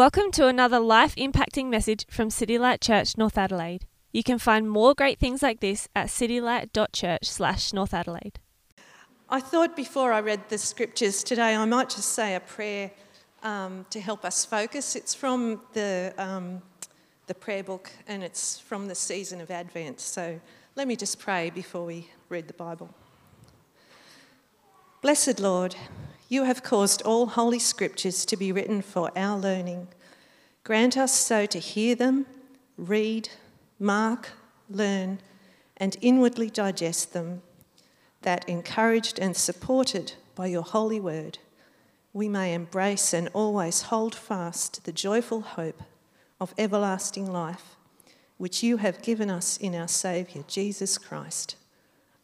Welcome to another life impacting message from City Light Church, North Adelaide. You can find more great things like this at citylight.church slash North Adelaide. I thought before I read the scriptures today, I might just say a prayer um, to help us focus. It's from the, um, the prayer book and it's from the season of Advent. So let me just pray before we read the Bible. Blessed Lord, you have caused all holy scriptures to be written for our learning. Grant us so to hear them, read, mark, learn, and inwardly digest them, that encouraged and supported by your holy word, we may embrace and always hold fast the joyful hope of everlasting life, which you have given us in our Saviour, Jesus Christ.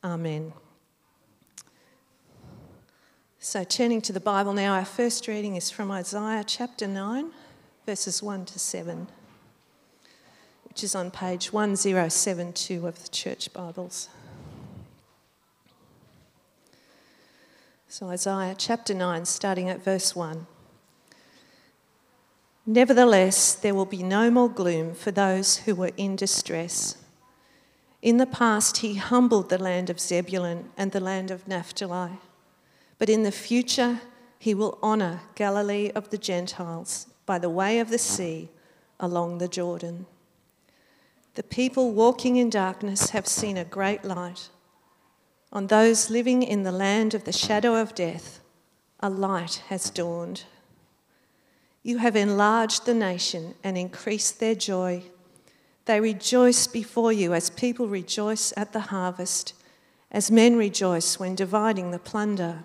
Amen. So, turning to the Bible now, our first reading is from Isaiah chapter 9, verses 1 to 7, which is on page 1072 of the Church Bibles. So, Isaiah chapter 9, starting at verse 1. Nevertheless, there will be no more gloom for those who were in distress. In the past, he humbled the land of Zebulun and the land of Naphtali but in the future, he will honour Galilee of the Gentiles by the way of the sea along the Jordan. The people walking in darkness have seen a great light. On those living in the land of the shadow of death, a light has dawned. You have enlarged the nation and increased their joy. They rejoice before you as people rejoice at the harvest, as men rejoice when dividing the plunder.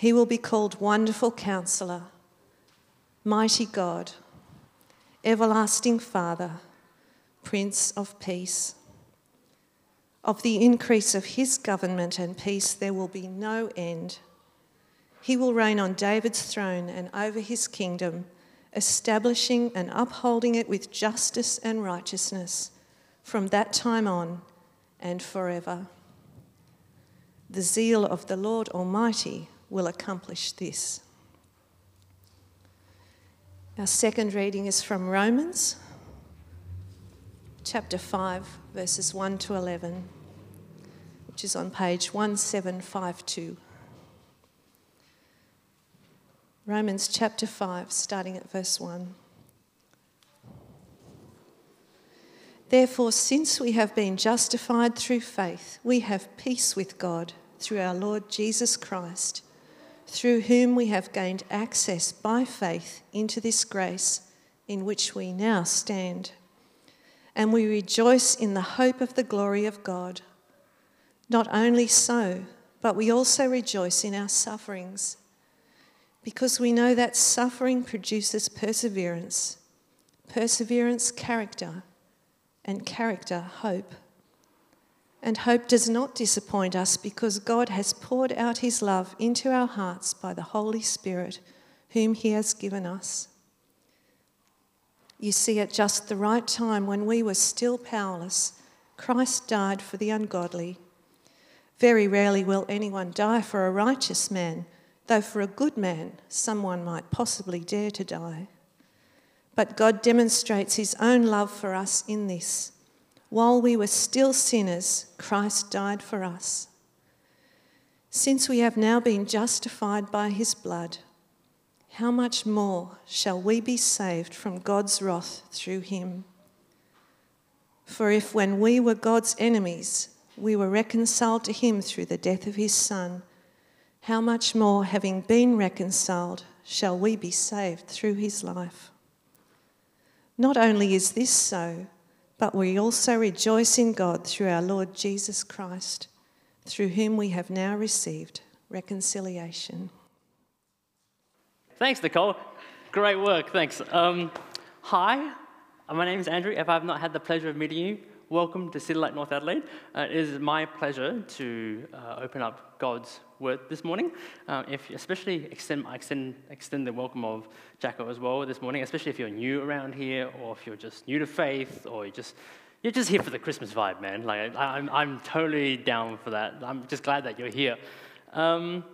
he will be called Wonderful Counselor, Mighty God, Everlasting Father, Prince of Peace. Of the increase of his government and peace there will be no end. He will reign on David's throne and over his kingdom, establishing and upholding it with justice and righteousness from that time on and forever. The zeal of the Lord Almighty will accomplish this. Our second reading is from Romans chapter 5, verses 1 to 11, which is on page 1752. Romans chapter 5, starting at verse 1. Therefore, since we have been justified through faith, we have peace with God through our Lord Jesus Christ through whom we have gained access by faith into this grace in which we now stand. And we rejoice in the hope of the glory of God. Not only so, but we also rejoice in our sufferings, because we know that suffering produces perseverance, perseverance, character, and character, hope. And hope does not disappoint us because God has poured out his love into our hearts by the Holy Spirit, whom he has given us. You see, at just the right time, when we were still powerless, Christ died for the ungodly. Very rarely will anyone die for a righteous man, though for a good man, someone might possibly dare to die. But God demonstrates his own love for us in this while we were still sinners, Christ died for us. Since we have now been justified by his blood, how much more shall we be saved from God's wrath through him? For if when we were God's enemies, we were reconciled to him through the death of his Son, how much more, having been reconciled, shall we be saved through his life? Not only is this so, but we also rejoice in God through our Lord Jesus Christ, through whom we have now received reconciliation. Thanks, Nicole. Great work, thanks. Um, hi, my name is Andrew. If I've not had the pleasure of meeting you, welcome to City Light North Adelaide. Uh, it is my pleasure to uh, open up God's Word this morning. Uh, if especially extend, extend, extend the welcome of Jacko as well this morning, especially if you're new around here, or if you're just new to faith, or you just you're just here for the Christmas vibe, man. Like I, I'm, I'm totally down for that. I'm just glad that you're here. Um,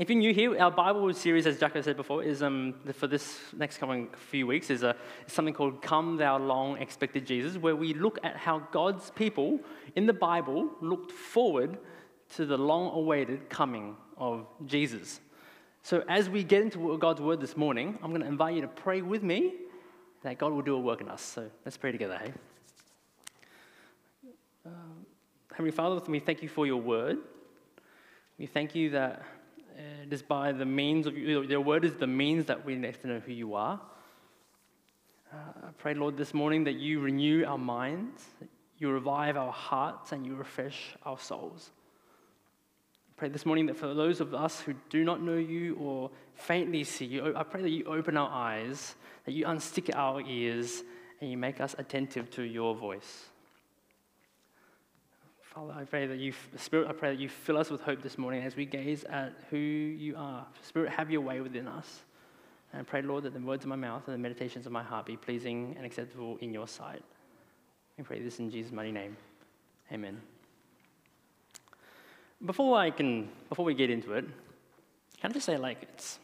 if you're new here, our Bible series, as Jacko said before, is um, for this next coming few weeks is, a, is something called "Come Thou Long Expected Jesus," where we look at how God's people in the Bible looked forward to the long-awaited coming of Jesus. So, as we get into God's word this morning, I'm going to invite you to pray with me that God will do a work in us. So, let's pray together. Hey. Uh, Heavenly Father, we thank you for your word. We thank you that it is by the means of your word is the means that we get to know who you are. Uh, I pray, Lord, this morning that you renew our minds, you revive our hearts, and you refresh our souls. I pray this morning that for those of us who do not know you or faintly see you, I pray that you open our eyes, that you unstick our ears, and you make us attentive to your voice. Father, I pray that you, Spirit, I pray that you fill us with hope this morning as we gaze at who you are. Spirit, have your way within us. And I pray, Lord, that the words of my mouth and the meditations of my heart be pleasing and acceptable in your sight. We pray this in Jesus' mighty name. Amen. Before I can, before we get into it, can I just say, like, it's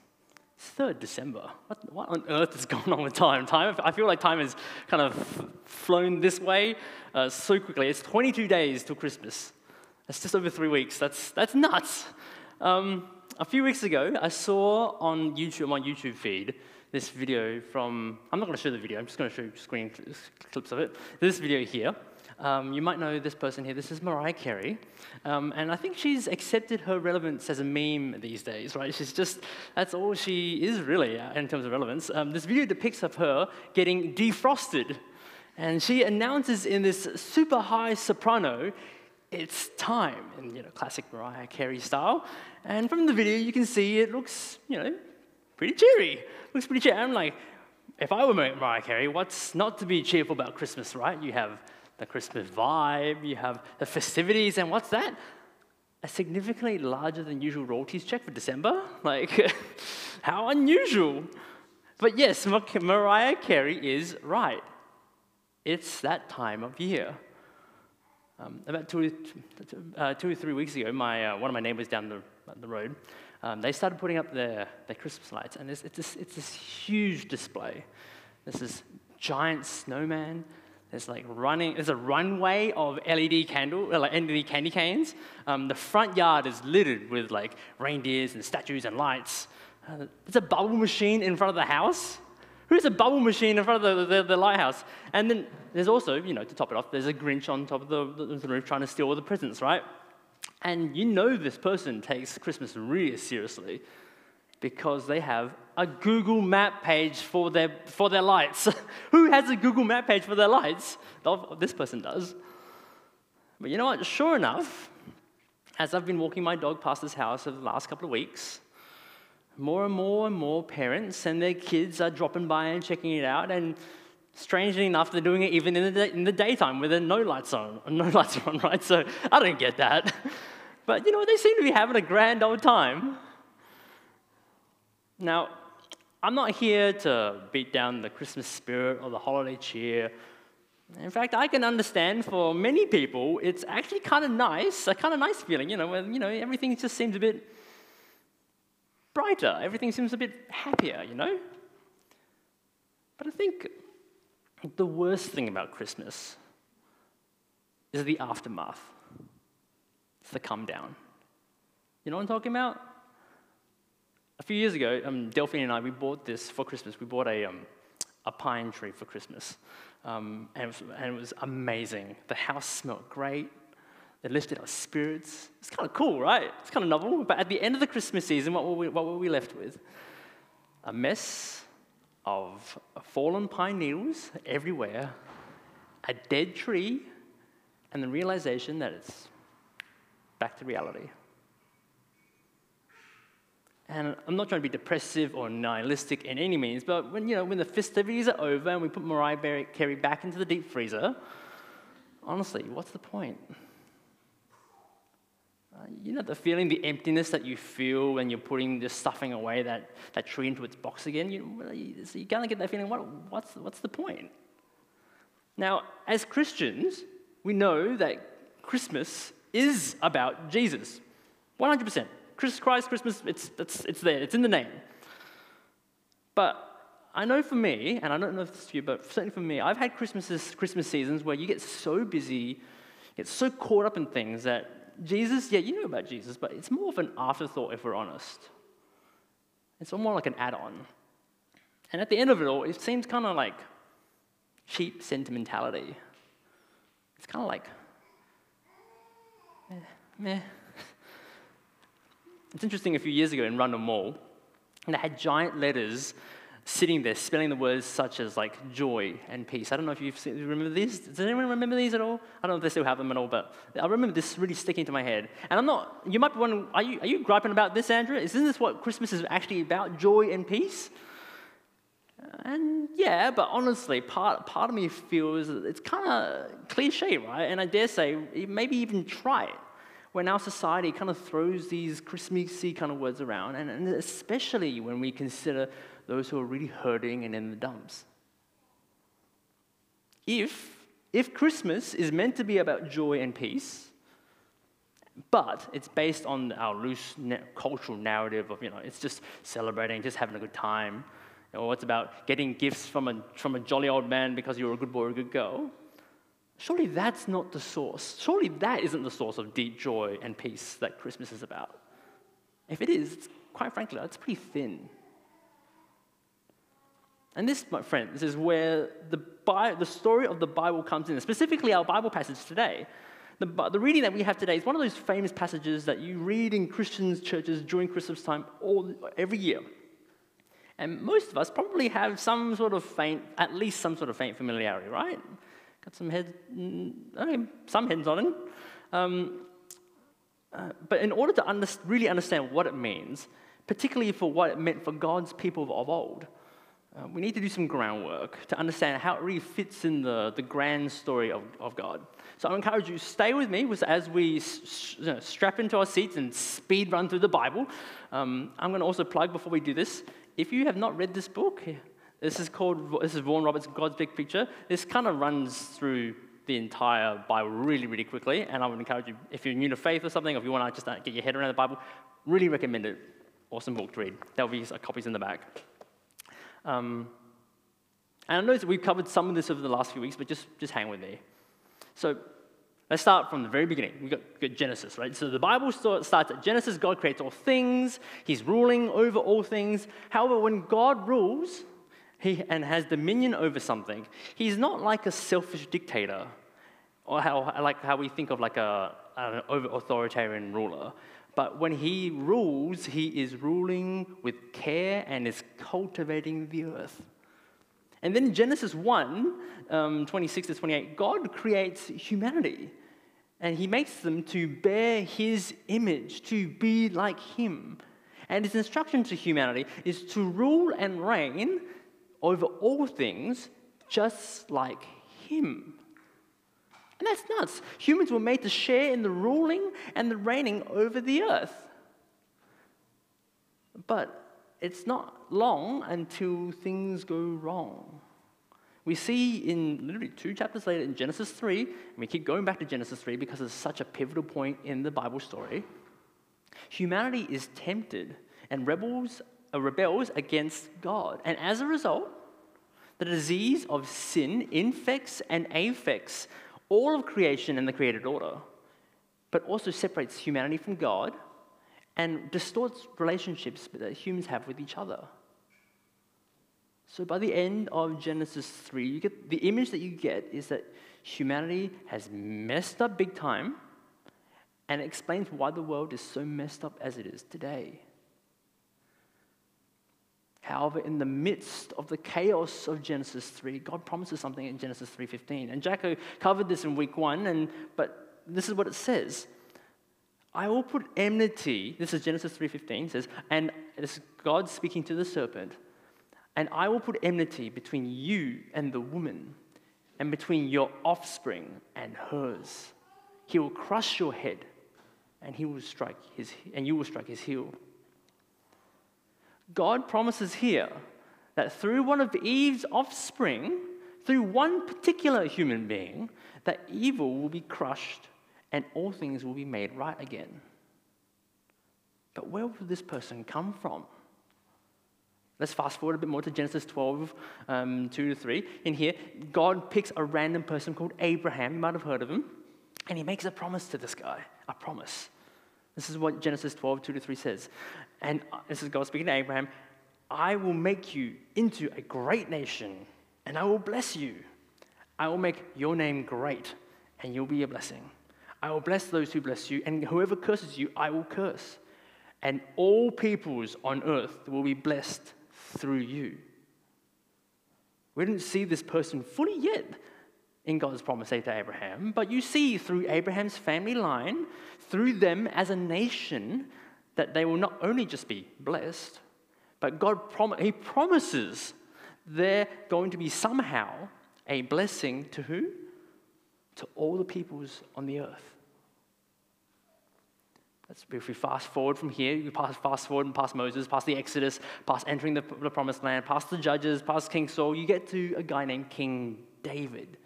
3rd December. What, what, on earth is going on with time? Time, I feel like time has kind of flown this way uh, so quickly. It's 22 days till Christmas. That's just over three weeks. That's, that's nuts. Um, a few weeks ago, I saw on YouTube, my YouTube feed, this video from, I'm not going to show the video, I'm just going to show screen clips of it. This video here. Um, you might know this person here. This is Mariah Carey. Um, and I think she's accepted her relevance as a meme these days, right? She's just, that's all she is really uh, in terms of relevance. Um, this video depicts of her getting defrosted. And she announces in this super high soprano, it's time, in you know, classic Mariah Carey style. And from the video, you can see it looks, you know, pretty cheery. Looks pretty cheery. I'm like, if I were Mariah Carey, what's not to be cheerful about Christmas, right? You have the Christmas vibe, you have the festivities, and what's that? A significantly larger than usual royalties check for December? Like, how unusual. But yes, Mariah Carey is right. It's that time of year. Um, about two, uh, two or three weeks ago, my, uh, one of my neighbors down the, the road, um, they started putting up their, their Christmas lights, and it's, it's, this, it's this huge display. This giant snowman, there's like running, there's a runway of LED candle, uh, like LED candy canes. Um, the front yard is littered with like reindeers and statues and lights. Uh, there's a bubble machine in front of the house. Who's a bubble machine in front of the, the, the, lighthouse? And then there's also, you know, to top it off, there's a Grinch on top of the, the roof trying to steal all the presents, right? And you know this person takes Christmas really seriously because they have a Google Map page for their, for their lights. Who has a Google Map page for their lights? This person does. But you know what? Sure enough, as I've been walking my dog past this house over the last couple of weeks, more and more and more parents and their kids are dropping by and checking it out. And strangely enough, they're doing it even in the, in the daytime with no lights on, no lights on, right? So I don't get that. But you know, what, they seem to be having a grand old time. Now, I'm not here to beat down the Christmas spirit or the holiday cheer. In fact, I can understand for many people, it's actually kind of nice, a kind of nice feeling, you know, when, you know, everything just seems a bit brighter, everything seems a bit happier, you know? But I think the worst thing about Christmas is the aftermath. It's the come down. You know what I'm talking about? A few years ago, um, Delphine and I, we bought this for Christmas. We bought a, um, a pine tree for Christmas. Um, and, it was, and, it was, amazing. The house smelled great. It lifted our spirits. It's kind of cool, right? It's kind of novel. But at the end of the Christmas season, what were we, what were we left with? A mess of fallen pine needles everywhere, a dead tree, and the realization that it's back to reality. And I'm not trying to be depressive or nihilistic in any means, but when, you know, when the festivities are over and we put Mariah Carey back into the deep freezer, honestly, what's the point? Uh, you know the feeling, the emptiness that you feel when you're putting this stuffing away that, that tree into its box again? You, you, kind of get that feeling, what, what's, what's the point? Now, as Christians, we know that Christmas is about Jesus. 100%. Christ, Christmas, it's, it's, it's there, it's in the name. But I know for me, and I don't know if it's for you, but certainly for me, I've had Christmases, Christmas seasons where you get so busy, get so caught up in things that Jesus, yeah, you know about Jesus, but it's more of an afterthought if we're honest. It's more like an add on. And at the end of it all, it seems kind of like cheap sentimentality. It's kind of like, meh, meh. It's interesting, a few years ago in Rundle Mall, they had giant letters sitting there spelling the words such as like joy and peace. I don't know if you've seen, remember these. Does anyone remember these at all? I don't know if they still have them at all, but I remember this really sticking to my head. And I'm not, you might be wondering, are you, are you griping about this, Andrew? Isn't this what Christmas is actually about, joy and peace? Uh, and yeah, but honestly, part, part of me feels it's kind of cliche, right? And I dare say, maybe even try it when our society kind of throws these Christmassy kind of words around, and, and especially when we consider those who are really hurting and in the dumps. If, if Christmas is meant to be about joy and peace, but it's based on our loose cultural narrative of, you know, it's just celebrating, just having a good time, or it's about getting gifts from a, from a jolly old man because you're a good boy or a good girl, Surely that's not the source. Surely that isn't the source of deep joy and peace that Christmas is about. If it is, quite frankly, that's pretty thin. And this, my friend, this is where the, Bi- the story of the Bible comes in, specifically our Bible passage today. The, the reading that we have today is one of those famous passages that you read in Christian churches during Christmas time all, every year. And most of us probably have some sort of faint, at least some sort of faint familiarity, right? Got some heads, okay, some heads on it. Um, uh, but in order to under, really understand what it means, particularly for what it meant for God's people of old, uh, we need to do some groundwork to understand how it really fits in the, the grand story of, of God. So I encourage you, to stay with me as we you know, strap into our seats and speed run through the Bible. Um, I'm going to also plug before we do this. If you have not read this book, this is called, this is Vaughan Roberts' God's Big Picture. This kind of runs through the entire Bible really, really quickly. And I would encourage you, if you're new to faith or something, or if you want to just uh, get your head around the Bible, really recommend it. Awesome book to read. There'll be copies in the back. Um, and I know that we've covered some of this over the last few weeks, but just, just hang with me. So let's start from the very beginning. We've got, got Genesis, right? So the Bible starts at Genesis. God creates all things. He's ruling over all things. However, when God rules, he, and has dominion over something, he's not like a selfish dictator, or how, like how we think of like a, an authoritarian ruler. But when he rules, he is ruling with care and is cultivating the earth. And then in Genesis 1, um, 26 to 28, God creates humanity. And he makes them to bear his image, to be like him. And his instruction to humanity is to rule and reign over all things just like him. And that's nuts. Humans were made to share in the ruling and the reigning over the earth. But it's not long until things go wrong. We see in literally two chapters later in Genesis 3, and we keep going back to Genesis 3 because it's such a pivotal point in the Bible story. Humanity is tempted and rebels, Uh, rebels against God. And as a result, the disease of sin infects and affects all of creation and the created order, but also separates humanity from God and distorts relationships that humans have with each other. So by the end of Genesis 3, you get, the image that you get is that humanity has messed up big time and it explains why the world is so messed up as it is today. However, in the midst of the chaos of Genesis 3, God promises something in Genesis 3:15. And Jacko covered this in week 1, and but this is what it says. I will put enmity, this is Genesis 3:15 says, and this is God speaking to the serpent, and I will put enmity between you and the woman, and between your offspring and hers. He will crush your head, and he will strike his, and you will strike his heel. God promises here that through one of Eve's offspring, through one particular human being, that evil will be crushed and all things will be made right again. But where will this person come from? Let's fast forward a bit more to Genesis 12, um, 2 to 3. In here, God picks a random person called Abraham. You might have heard of him. And he makes a promise to this guy a promise. This is what Genesis 12, 2 to 3 says. And this is God speaking to Abraham I will make you into a great nation, and I will bless you. I will make your name great, and you'll be a blessing. I will bless those who bless you, and whoever curses you, I will curse. And all peoples on earth will be blessed through you. We didn't see this person fully yet in God's promise to Abraham, but you see through Abraham's family line, through them as a nation, that they will not only just be blessed, but God prom- He promises they're going to be somehow a blessing to who? To all the peoples on the earth. Let's, if we fast forward from here, you pass, fast forward and past Moses, past the Exodus, past entering the, the promised land, past the judges, past King Saul, you get to a guy named King David.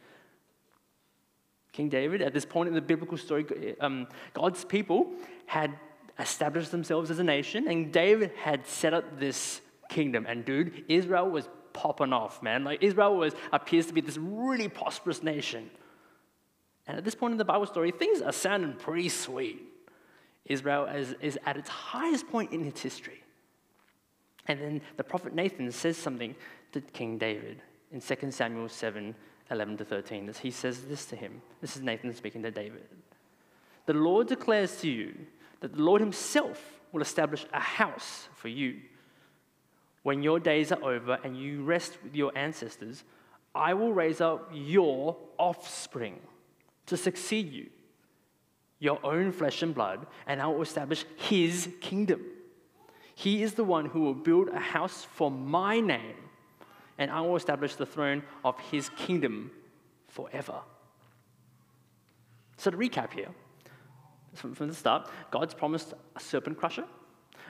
King David, at this point in the biblical story, um, God's people had established themselves as a nation, and David had set up this kingdom. And dude, Israel was popping off, man. Like Israel was appears to be this really prosperous nation. And at this point in the Bible story, things are sounding pretty sweet. Israel is, is at its highest point in its history. And then the prophet Nathan says something to King David in 2 Samuel 7 11 to 13. He says this to him. This is Nathan speaking to David. The Lord declares to you that the Lord Himself will establish a house for you. When your days are over and you rest with your ancestors, I will raise up your offspring to succeed you your own flesh and blood, and I will establish his kingdom. He is the one who will build a house for my name, and I will establish the throne of his kingdom forever. So, to recap here, from, from the start, God's promised a serpent crusher.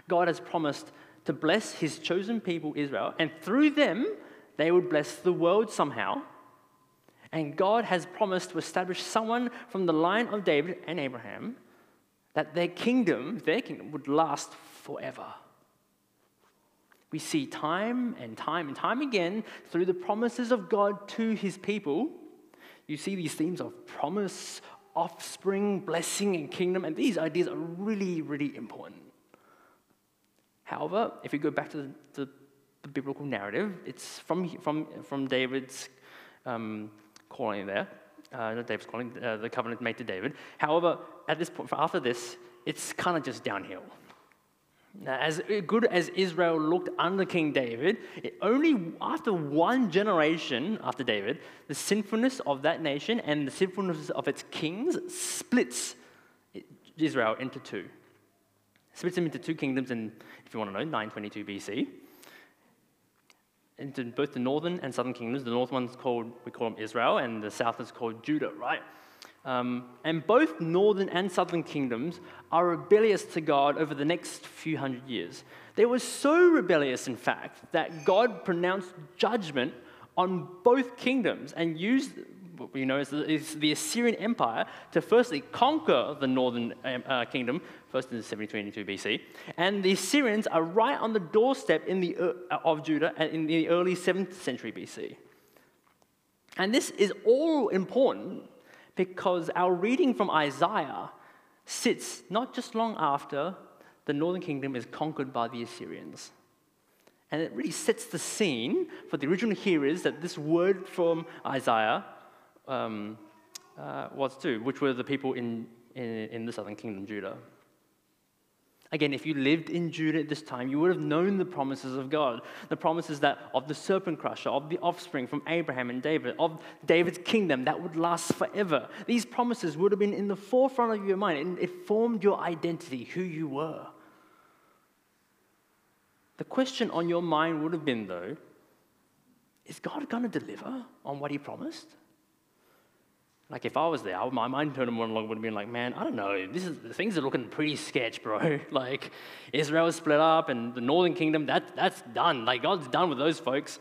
God has promised to bless his chosen people, Israel, and through them, they would bless the world somehow. And God has promised to establish someone from the line of David and Abraham that their kingdom, their kingdom, would last forever. We see time and time and time again through the promises of God to his people. You see these themes of promise, offspring, blessing, and kingdom, and these ideas are really, really important. However, if we go back to the, the, the biblical narrative, it's from, from, from David's um, calling there, uh, not David's calling, uh, the covenant made to David. However, at this point, after this, it's kind of just downhill. Now, as good as Israel looked under King David, it only after one generation after David, the sinfulness of that nation and the sinfulness of its kings splits Israel into two. Splits them into two kingdoms in, if you want to know, 922 BC into both the northern and southern kingdoms. The north one's called, we call them Israel, and the south is called Judah, right? Um, and both northern and southern kingdoms are rebellious to God over the next few hundred years. They were so rebellious, in fact, that God pronounced judgment on both kingdoms and used what we know is the Assyrian Empire to firstly conquer the northern um, uh, kingdom, first in 722 BC, and the Assyrians are right on the doorstep in the, uh, of Judah in the early 7th century BC. And this is all important because our reading from Isaiah sits not just long after the northern kingdom is conquered by the Assyrians. And it really sets the scene for the original hearers that this word from Isaiah um, uh, was to, which were the people in, in, in the southern kingdom, Judah. Again, if you lived in Judah at this time, you would have known the promises of God. The promises that of the serpent crusher, of the offspring from Abraham and David, of David's kingdom that would last forever. These promises would have been in the forefront of your mind, and it formed your identity, who you were. The question on your mind would have been, though, is God going to deliver on what he promised? Like if I was there, my mind turned monologue would have been like, man, I don't know. This is things are looking pretty sketch, bro. like Israel is split up, and the northern kingdom that that's done. Like God's done with those folks.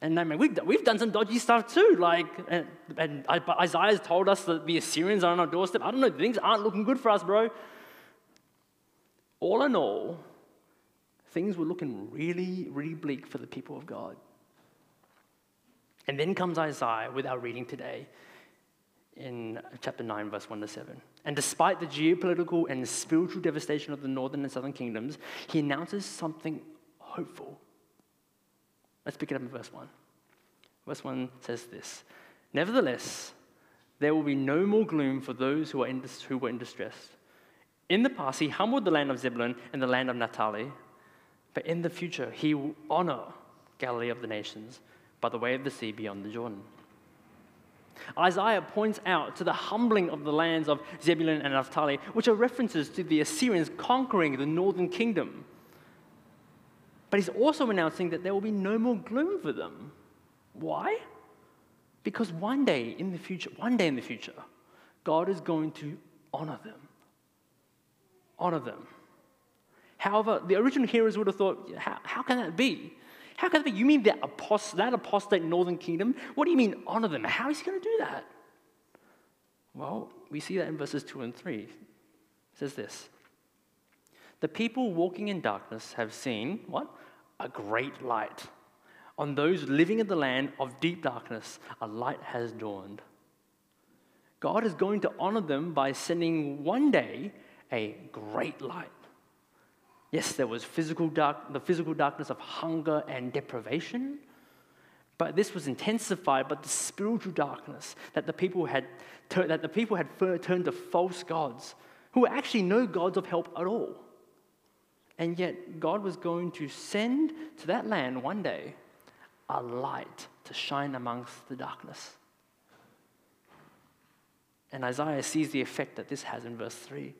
And I mean, we've, we've done some dodgy stuff too. Like, and, and Isaiah's told us that the Assyrians are on our doorstep. I don't know, things aren't looking good for us, bro. All in all, things were looking really, really bleak for the people of God. And then comes Isaiah with our reading today in chapter 9, verse 1 to 7. And despite the geopolitical and spiritual devastation of the northern and southern kingdoms, he announces something hopeful. Let's pick it up in verse 1. Verse 1 says this Nevertheless, there will be no more gloom for those who, are in, who were in distress. In the past, he humbled the land of Zebulun and the land of Naphtali, but in the future, he will honor Galilee of the nations by the way of the sea beyond the Jordan. Isaiah points out to the humbling of the lands of Zebulun and Naphtali, which are references to the Assyrians conquering the northern kingdom. But he's also announcing that there will be no more gloom for them. Why? Because one day in the future, one day in the future, God is going to honor them. Honor them. However, the original hearers would have thought, how, how can that be? How can that be? You mean that, apost- that apostate northern kingdom? What do you mean honor them? How is he going to do that? Well, we see that in verses 2 and 3. It says this The people walking in darkness have seen what? A great light. On those living in the land of deep darkness, a light has dawned. God is going to honor them by sending one day a great light. Yes, there was physical dark, the physical darkness of hunger and deprivation, but this was intensified by the spiritual darkness that the people had, that the people had turned to false gods, who were actually no gods of help at all. And yet, God was going to send to that land one day a light to shine amongst the darkness. And Isaiah sees the effect that this has in verse 3.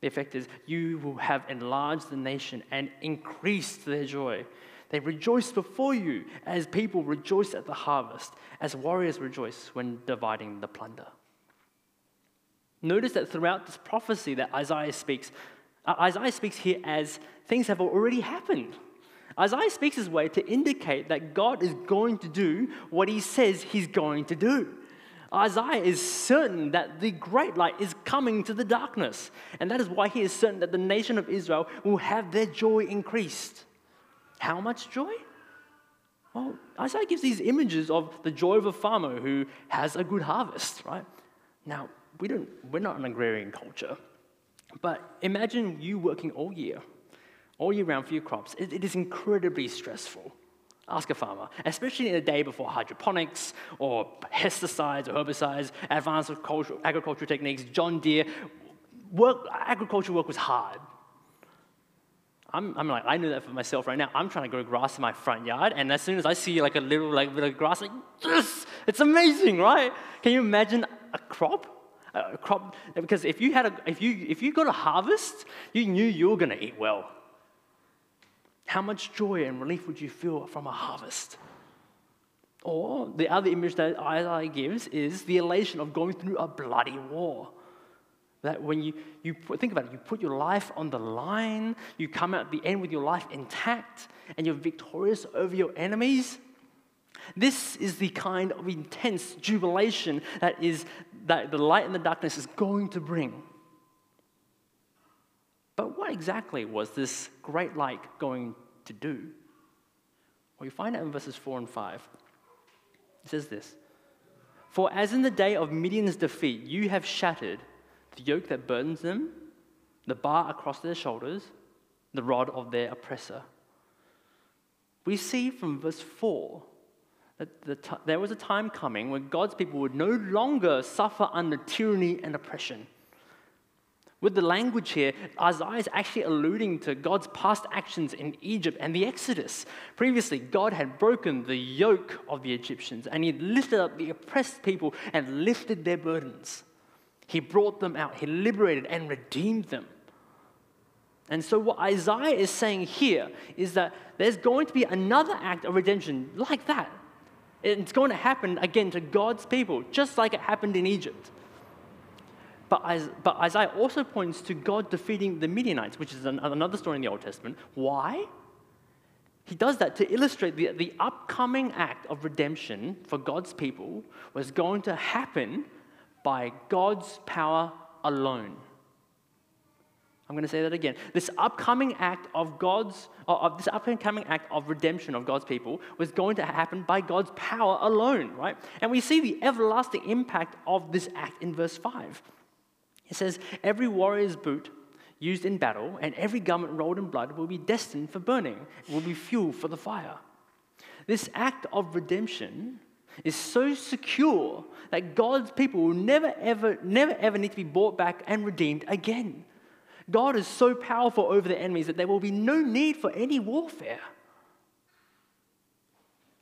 The effect is, you will have enlarged the nation and increased their joy. They rejoice before you as people rejoice at the harvest, as warriors rejoice when dividing the plunder. Notice that throughout this prophecy that Isaiah speaks, uh, Isaiah speaks here as things have already happened. Isaiah speaks his way to indicate that God is going to do what he says he's going to do. Isaiah is certain that the great light is coming to the darkness. And that is why he is certain that the nation of Israel will have their joy increased. How much joy? Well, Isaiah gives these images of the joy of a farmer who has a good harvest, right? Now, we don't, we're not an agrarian culture, but imagine you working all year, all year round for your crops. it, it is incredibly stressful. Ask a farmer, especially in the day before hydroponics or pesticides or herbicides, advanced agricultural techniques, John Deere. Work, agricultural work was hard. I'm, I'm like, I know that for myself right now. I'm trying to grow grass in my front yard, and as soon as I see like a little like bit of grass, like yes, it's amazing, right? Can you imagine a crop? A crop because if you had a if you if you got a harvest, you knew you were going to eat well. How much joy and relief would you feel from a harvest? Or the other image that Isaiah gives is the elation of going through a bloody war. That when you, you put, think about it, you put your life on the line, you come out at the end with your life intact, and you're victorious over your enemies. This is the kind of intense jubilation that is that the light and the darkness is going to bring. But what exactly was this great light going to do? Well, you find out in verses 4 and 5. It says this For as in the day of Midian's defeat, you have shattered the yoke that burdens them, the bar across their shoulders, the rod of their oppressor. We see from verse 4 that the t- there was a time coming when God's people would no longer suffer under tyranny and oppression. With the language here, Isaiah is actually alluding to God's past actions in Egypt and the Exodus. Previously, God had broken the yoke of the Egyptians and He lifted up the oppressed people and lifted their burdens. He brought them out, He liberated and redeemed them. And so, what Isaiah is saying here is that there's going to be another act of redemption like that. It's going to happen again to God's people, just like it happened in Egypt. But, Isaiah also points to God defeating the Midianites, which is another story in the Old Testament. Why? He does that to illustrate the, the upcoming act of redemption for God's people was going to happen by God's power alone. I'm going to say that again. This upcoming act of God's, uh, of this upcoming act of redemption of God's people was going to happen by God's power alone, right? And we see the everlasting impact of this act in verse 5. It says, Every warrior's boot used in battle and every garment rolled in blood will be destined for burning, will be fuel for the fire. This act of redemption is so secure that God's people will never ever, never ever need to be brought back and redeemed again. God is so powerful over the enemies that there will be no need for any warfare.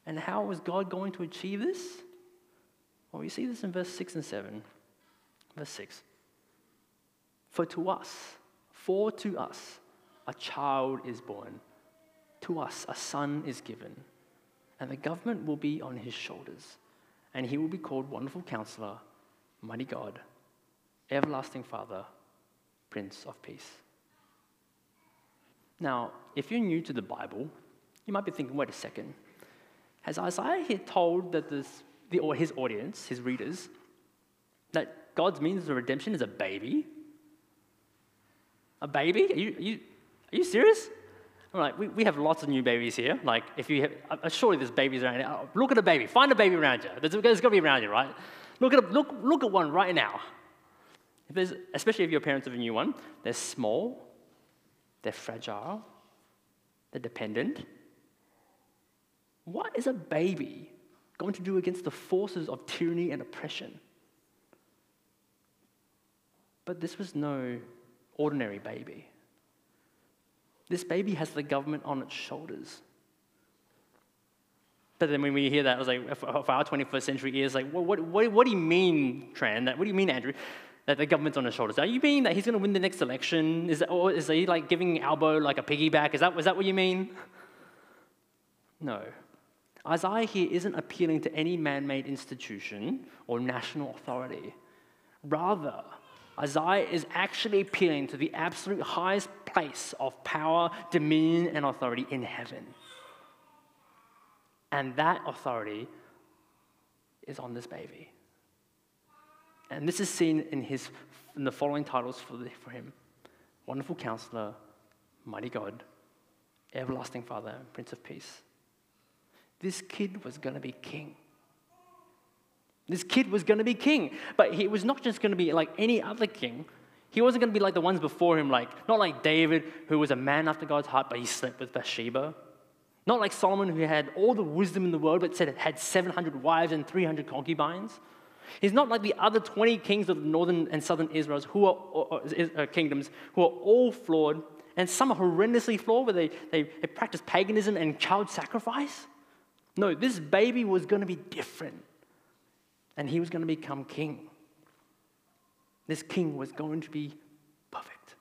And how is God going to achieve this? Well, we see this in verse 6 and 7. Verse 6. For to us, for to us, a child is born, to us, a son is given, and the government will be on his shoulders, and he will be called Wonderful Counselor, Mighty God, Everlasting Father, Prince of Peace. Now, if you're new to the Bible, you might be thinking, wait a second. Has Isaiah here told that this, the, or his audience, his readers, that God's means of redemption is a baby? A baby? Are you, are you, are you serious? I'm like, we, we have lots of new babies here. Like, if you have, uh, surely there's babies around here. Oh, look at a baby. Find a baby around you. There's, there's got to be around you, right? Look at, a, look, look at one right now. If there's, especially if you're parents of a new one, they're small, they're fragile, they're dependent. What is a baby going to do against the forces of tyranny and oppression? But this was no ordinary baby. This baby has the government on its shoulders. But then when we hear that, I was like, for our 21st century ears, like, what, what, what do you mean, Tran? That, what do you mean, Andrew? That the government's on his shoulders? Are you mean that he's going to win the next election? Is that, or is he like giving Albo like a piggyback? Is that, is that what you mean? No. Isaiah here isn't appealing to any man made institution or national authority. Rather, Isaiah is actually appealing to the absolute highest place of power, dominion, and authority in heaven. And that authority is on this baby. And this is seen in, his, in the following titles for, the, for him Wonderful Counselor, Mighty God, Everlasting Father, Prince of Peace. This kid was going to be king. This kid was going to be king. But he was not just going to be like any other king. He wasn't going to be like the ones before him, like not like David, who was a man after God's heart, but he slept with Bathsheba. Not like Solomon, who had all the wisdom in the world, but said it had 700 wives and 300 concubines. He's not like the other 20 kings of northern and southern Israel's who are, or, or, uh, kingdoms who are all flawed, and some are horrendously flawed, where they, they, they practice paganism and child sacrifice. No, this baby was going to be different and he was going to become king. This king was going to be perfect.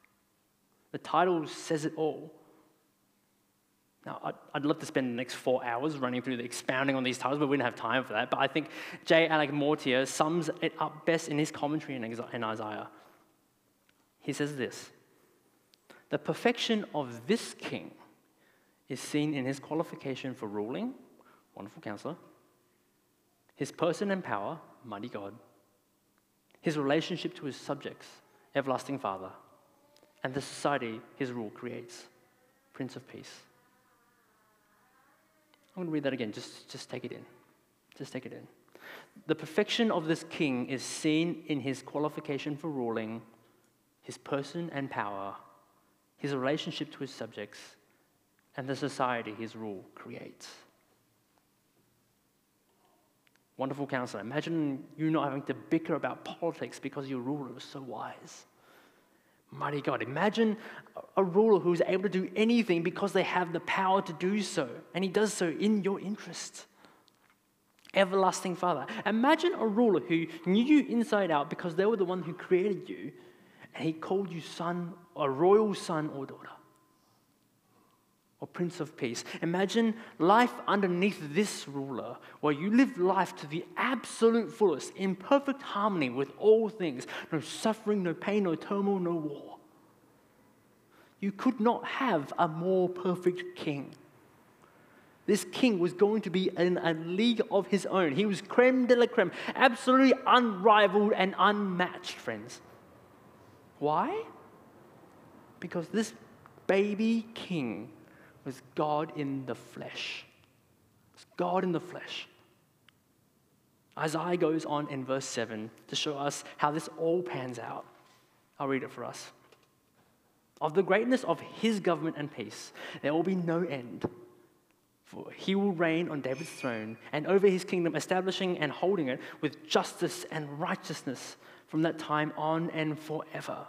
The title says it all. Now, I'd, love to spend the next four hours running through the expounding on these titles, but we don't have time for that. But I think J. Alec Motyer sums it up best in his commentary in Isaiah. He says this The perfection of this king is seen in his qualification for ruling, wonderful counselor, his person and power, mighty God, his relationship to his subjects, everlasting Father, and the society his rule creates, Prince of Peace. I'm going to read that again. Just, just take it in. Just take it in. The perfection of this king is seen in his qualification for ruling, his person and power, his relationship to his subjects, and the society his rule creates. Wonderful counselor. Imagine you not having to bicker about politics because your ruler was so wise. Mighty God. Imagine a ruler who's able to do anything because they have the power to do so, and he does so in your interest. Everlasting Father. Imagine a ruler who knew you inside out because they were the one who created you, and he called you son, a royal son or daughter, or prince of peace. Imagine life underneath this ruler, where you live life to the absolute fullest, in perfect harmony with all things no suffering, no pain, no turmoil, no war. You could not have a more perfect king. This king was going to be in a league of his own. He was creme de la creme, absolutely unrivaled and unmatched, friends. Why? Because this baby king was God in the flesh. It's God in the flesh. Isaiah goes on in verse 7 to show us how this all pans out. I'll read it for us. Of the greatness of his government and peace, there will be no end. For he will reign on David's throne and over his kingdom, establishing and holding it with justice and righteousness from that time on and forever.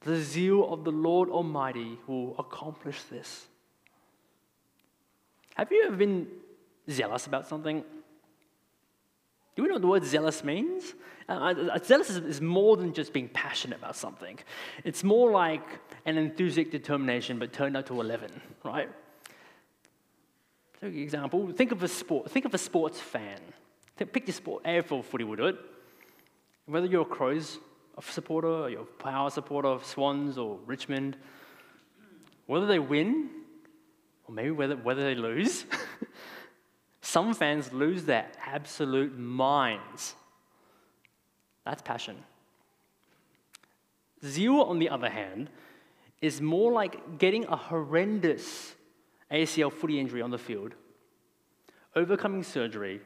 The zeal of the Lord Almighty will accomplish this. Have you ever been zealous about something? Do we know what the word zealous means? Uh, uh, zealous is, is, more than just being passionate about something. It's more like an enthusiastic determination, but turned up to 11, right? So, example, think of a sport. Think of a sports fan. Pick your sport. AFL footy would do it. Whether you're a Crows supporter, or you're a Power supporter of Swans or Richmond, whether they win, or maybe whether, whether they lose, some fans lose their absolute minds. That's passion. Zeal, on the other hand, is more like getting a horrendous ACL footy injury on the field, overcoming surgery,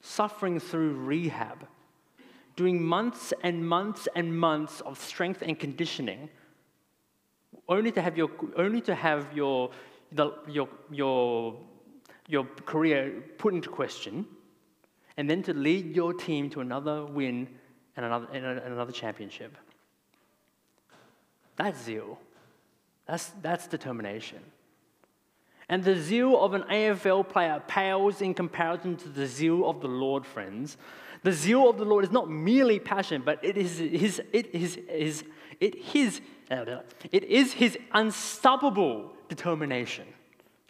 suffering through rehab, doing months and months and months of strength and conditioning, only to have your, only to have your, the, your, your, your career put into question, and then to lead your team to another win and another, and another championship. That's zeal. That's, that's determination. And the zeal of an AFL player pales in comparison to the zeal of the Lord, friends. The zeal of the Lord is not merely passion, but it is his, it is his, it his, it is his unstoppable determination.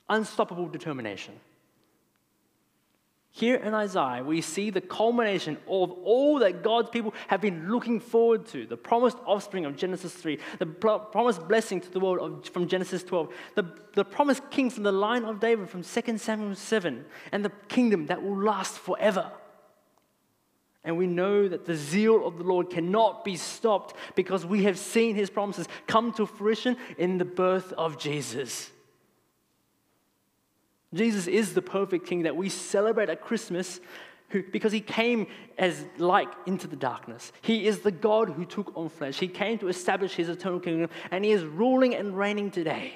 Unstoppable determination. Here in Isaiah, we see the culmination of all that God's people have been looking forward to the promised offspring of Genesis 3, the promised blessing to the world of, from Genesis 12, the, the promised king from the line of David from 2 Samuel 7, and the kingdom that will last forever. And we know that the zeal of the Lord cannot be stopped because we have seen his promises come to fruition in the birth of Jesus. Jesus is the perfect king that we celebrate at Christmas who, because he came as light into the darkness. He is the God who took on flesh. He came to establish his eternal kingdom, and he is ruling and reigning today.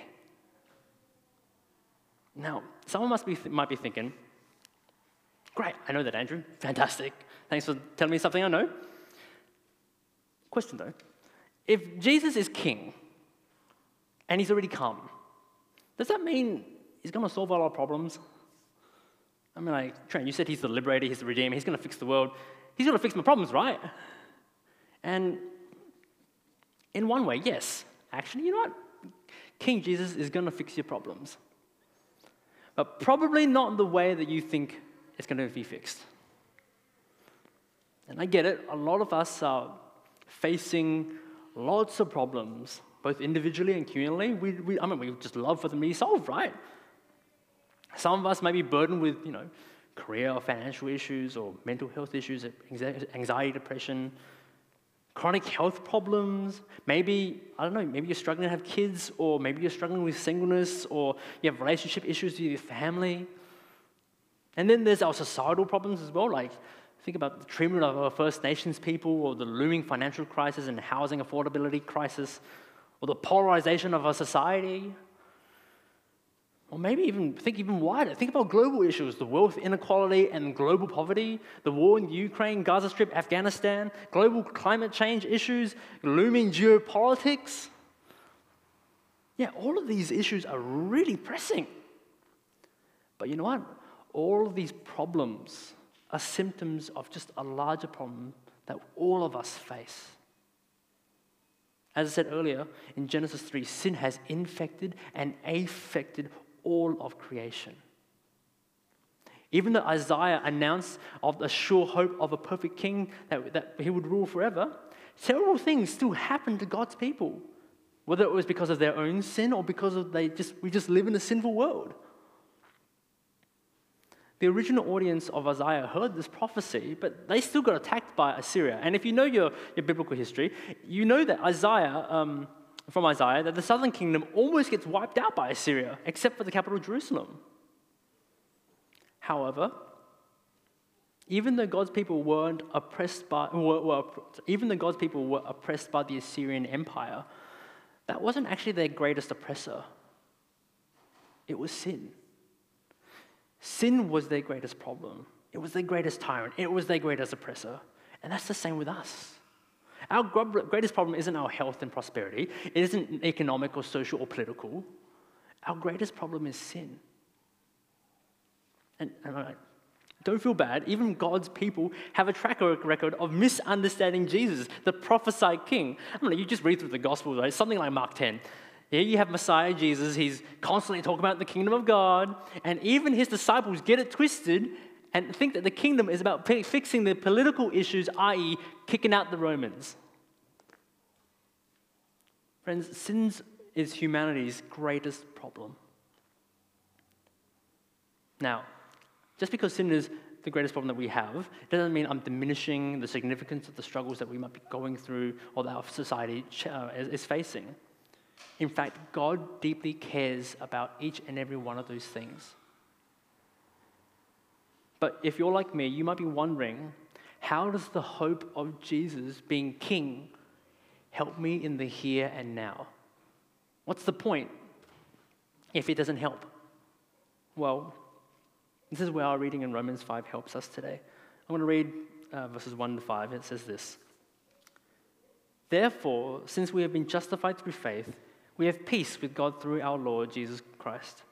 Now, someone must be, might be thinking, great, I know that, Andrew. Fantastic. Thanks for telling me something I know. Question though if Jesus is king and he's already come, does that mean he's going to solve all our problems? I mean, like, Trent, you said he's the liberator, he's the redeemer, he's going to fix the world. He's going to fix my problems, right? And in one way, yes. Actually, you know what? King Jesus is going to fix your problems. But probably not the way that you think it's going to be fixed. And I get it, a lot of us are facing lots of problems, both individually and communally. We, we, I mean, we just love for them to be solved, right? Some of us may be burdened with, you know, career or financial issues or mental health issues, anxiety, depression, chronic health problems. Maybe, I don't know, maybe you're struggling to have kids, or maybe you're struggling with singleness, or you have relationship issues with your family. And then there's our societal problems as well, like think about the treatment of our First Nations people, or the looming financial crisis and housing affordability crisis, or the polarization of our society. Or maybe even think even wider. Think about global issues the wealth inequality and global poverty, the war in Ukraine, Gaza Strip, Afghanistan, global climate change issues, looming geopolitics. Yeah, all of these issues are really pressing. But you know what? All of these problems are symptoms of just a larger problem that all of us face. As I said earlier in Genesis 3, sin has infected and affected all of creation. Even though Isaiah announced of the sure hope of a perfect king that, that he would rule forever, several things still happened to God's people. Whether it was because of their own sin or because of they just we just live in a sinful world. The original audience of Isaiah heard this prophecy, but they still got attacked by Assyria. And if you know your, your biblical history, you know that Isaiah, um, from Isaiah, that the southern kingdom almost gets wiped out by Assyria, except for the capital Jerusalem. However, even though God's people weren't oppressed by, were, were, even though God's people were oppressed by the Assyrian Empire, that wasn't actually their greatest oppressor. It was sin. Sin was their greatest problem. It was their greatest tyrant. It was their greatest oppressor. And that's the same with us. Our greatest problem isn't our health and prosperity, it isn't economic or social or political. Our greatest problem is sin. And, and don't feel bad. Even God's people have a track record of misunderstanding Jesus, the prophesied king. I mean, you just read through the Gospels, right? Something like Mark 10. Here you have Messiah Jesus. He's constantly talking about the kingdom of God. And even his disciples get it twisted and think that the kingdom is about fixing the political issues, i.e., kicking out the Romans. Friends, sin is humanity's greatest problem. Now, just because sin is the greatest problem that we have, doesn't mean I'm diminishing the significance of the struggles that we might be going through or that our society uh, is facing. In fact, God deeply cares about each and every one of those things. But if you're like me, you might be wondering how does the hope of Jesus being king help me in the here and now? What's the point if it doesn't help? Well, this is where our reading in Romans 5 helps us today. I'm going to read uh, verses 1 to 5. It says this Therefore, since we have been justified through faith, we have peace with God through our Lord Jesus Christ,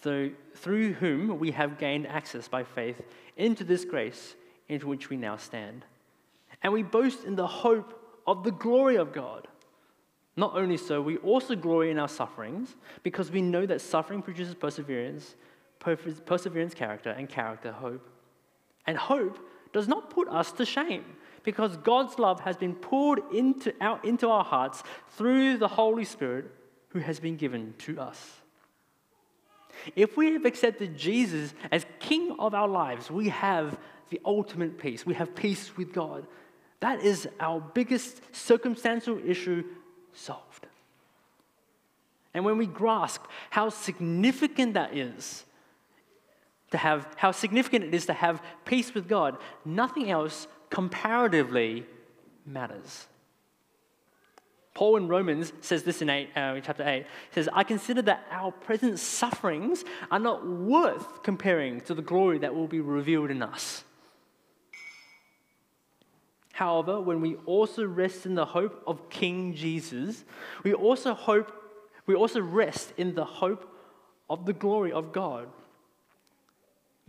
through, through whom we have gained access by faith into this grace into which we now stand. And we boast in the hope of the glory of God. Not only so, we also glory in our sufferings because we know that suffering produces perseverance perseverance, character, and character, hope. And hope does not put us to shame because God's love has been poured into, out into our hearts through the Holy Spirit who has been given to us. If we have accepted Jesus as King of our lives, we have the ultimate peace. We have peace with God. That is our biggest circumstantial issue solved. And when we grasp how significant that is, to have, how significant it is to have peace with God, nothing else comparatively matters. Paul in Romans says this in eight, uh, chapter 8. He says, I consider that our present sufferings are not worth comparing to the glory that will be revealed in us. However, when we also rest in the hope of King Jesus, we also hope, we also rest in the hope of the glory of God.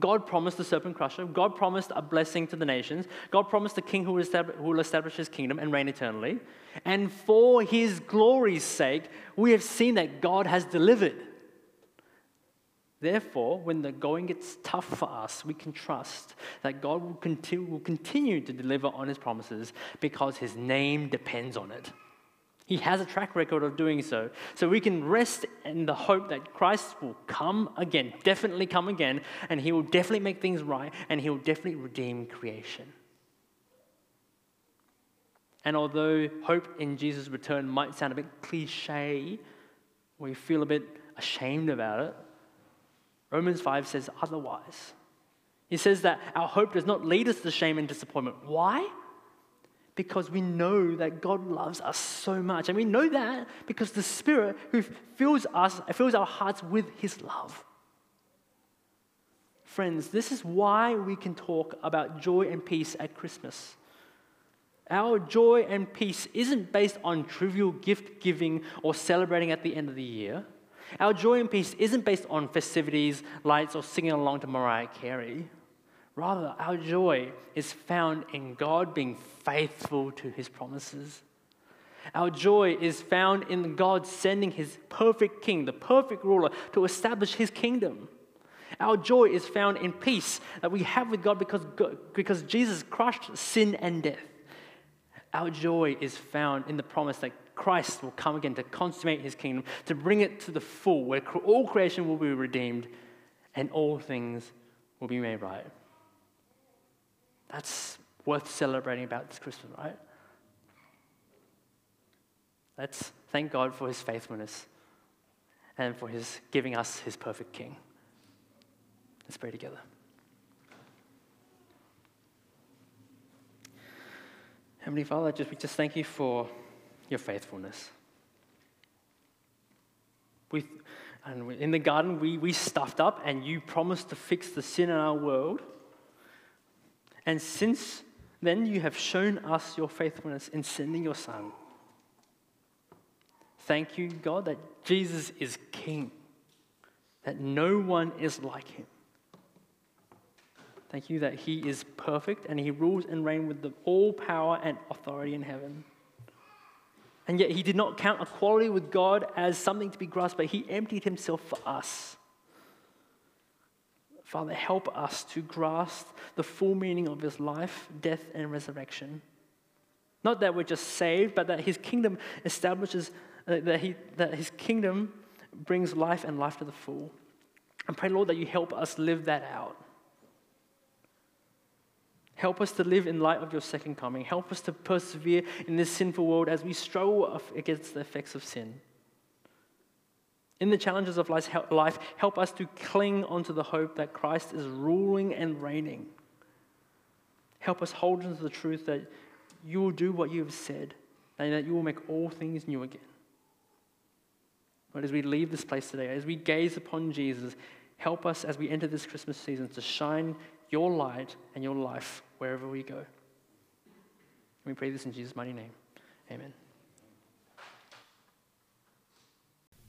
God promised the serpent crusher. God promised a blessing to the nations. God promised a king who will, establish, who will establish his kingdom and reign eternally. And for his glory's sake, we have seen that God has delivered. Therefore, when the going gets tough for us, we can trust that God will continue, will continue to deliver on his promises because his name depends on it. He has a track record of doing so. So we can rest in the hope that Christ will come again, definitely come again, and he will definitely make things right, and he will definitely redeem creation. And although hope in Jesus' return might sound a bit cliche, we feel a bit ashamed about it, Romans 5 says otherwise. He says that our hope does not lead us to shame and disappointment. Why? Because we know that God loves us so much. And we know that because the Spirit who fills us, fills our hearts with His love. Friends, this is why we can talk about joy and peace at Christmas. Our joy and peace isn't based on trivial gift giving or celebrating at the end of the year. Our joy and peace isn't based on festivities, lights, or singing along to Mariah Carey. Rather, our joy is found in God being faithful to his promises. Our joy is found in God sending his perfect king, the perfect ruler, to establish his kingdom. Our joy is found in peace that we have with God because, because Jesus crushed sin and death. Our joy is found in the promise that Christ will come again to consummate his kingdom, to bring it to the full, where all creation will be redeemed and all things will be made right. That's worth celebrating about this Christmas, right? Let's thank God for his faithfulness and for his giving us his perfect king. Let's pray together. Heavenly Father, just, we just thank you for your faithfulness. We, and in the garden, we, we stuffed up, and you promised to fix the sin in our world. And since then, you have shown us your faithfulness in sending your Son. Thank you, God, that Jesus is King, that no one is like him. Thank you that he is perfect and he rules and reigns with all power and authority in heaven. And yet he did not count equality with God as something to be grasped, but he emptied himself for us. Father, help us to grasp the full meaning of his life, death, and resurrection. Not that we're just saved, but that his kingdom establishes, uh, that, he, that his kingdom brings life and life to the full. And pray, Lord, that you help us live that out. Help us to live in light of your second coming. Help us to persevere in this sinful world as we struggle against the effects of sin. In the challenges of life, help us to cling onto the hope that Christ is ruling and reigning. Help us hold on to the truth that you will do what you have said and that you will make all things new again. But as we leave this place today, as we gaze upon Jesus, help us as we enter this Christmas season to shine your light and your life wherever we go. we pray this in Jesus' mighty name. Amen.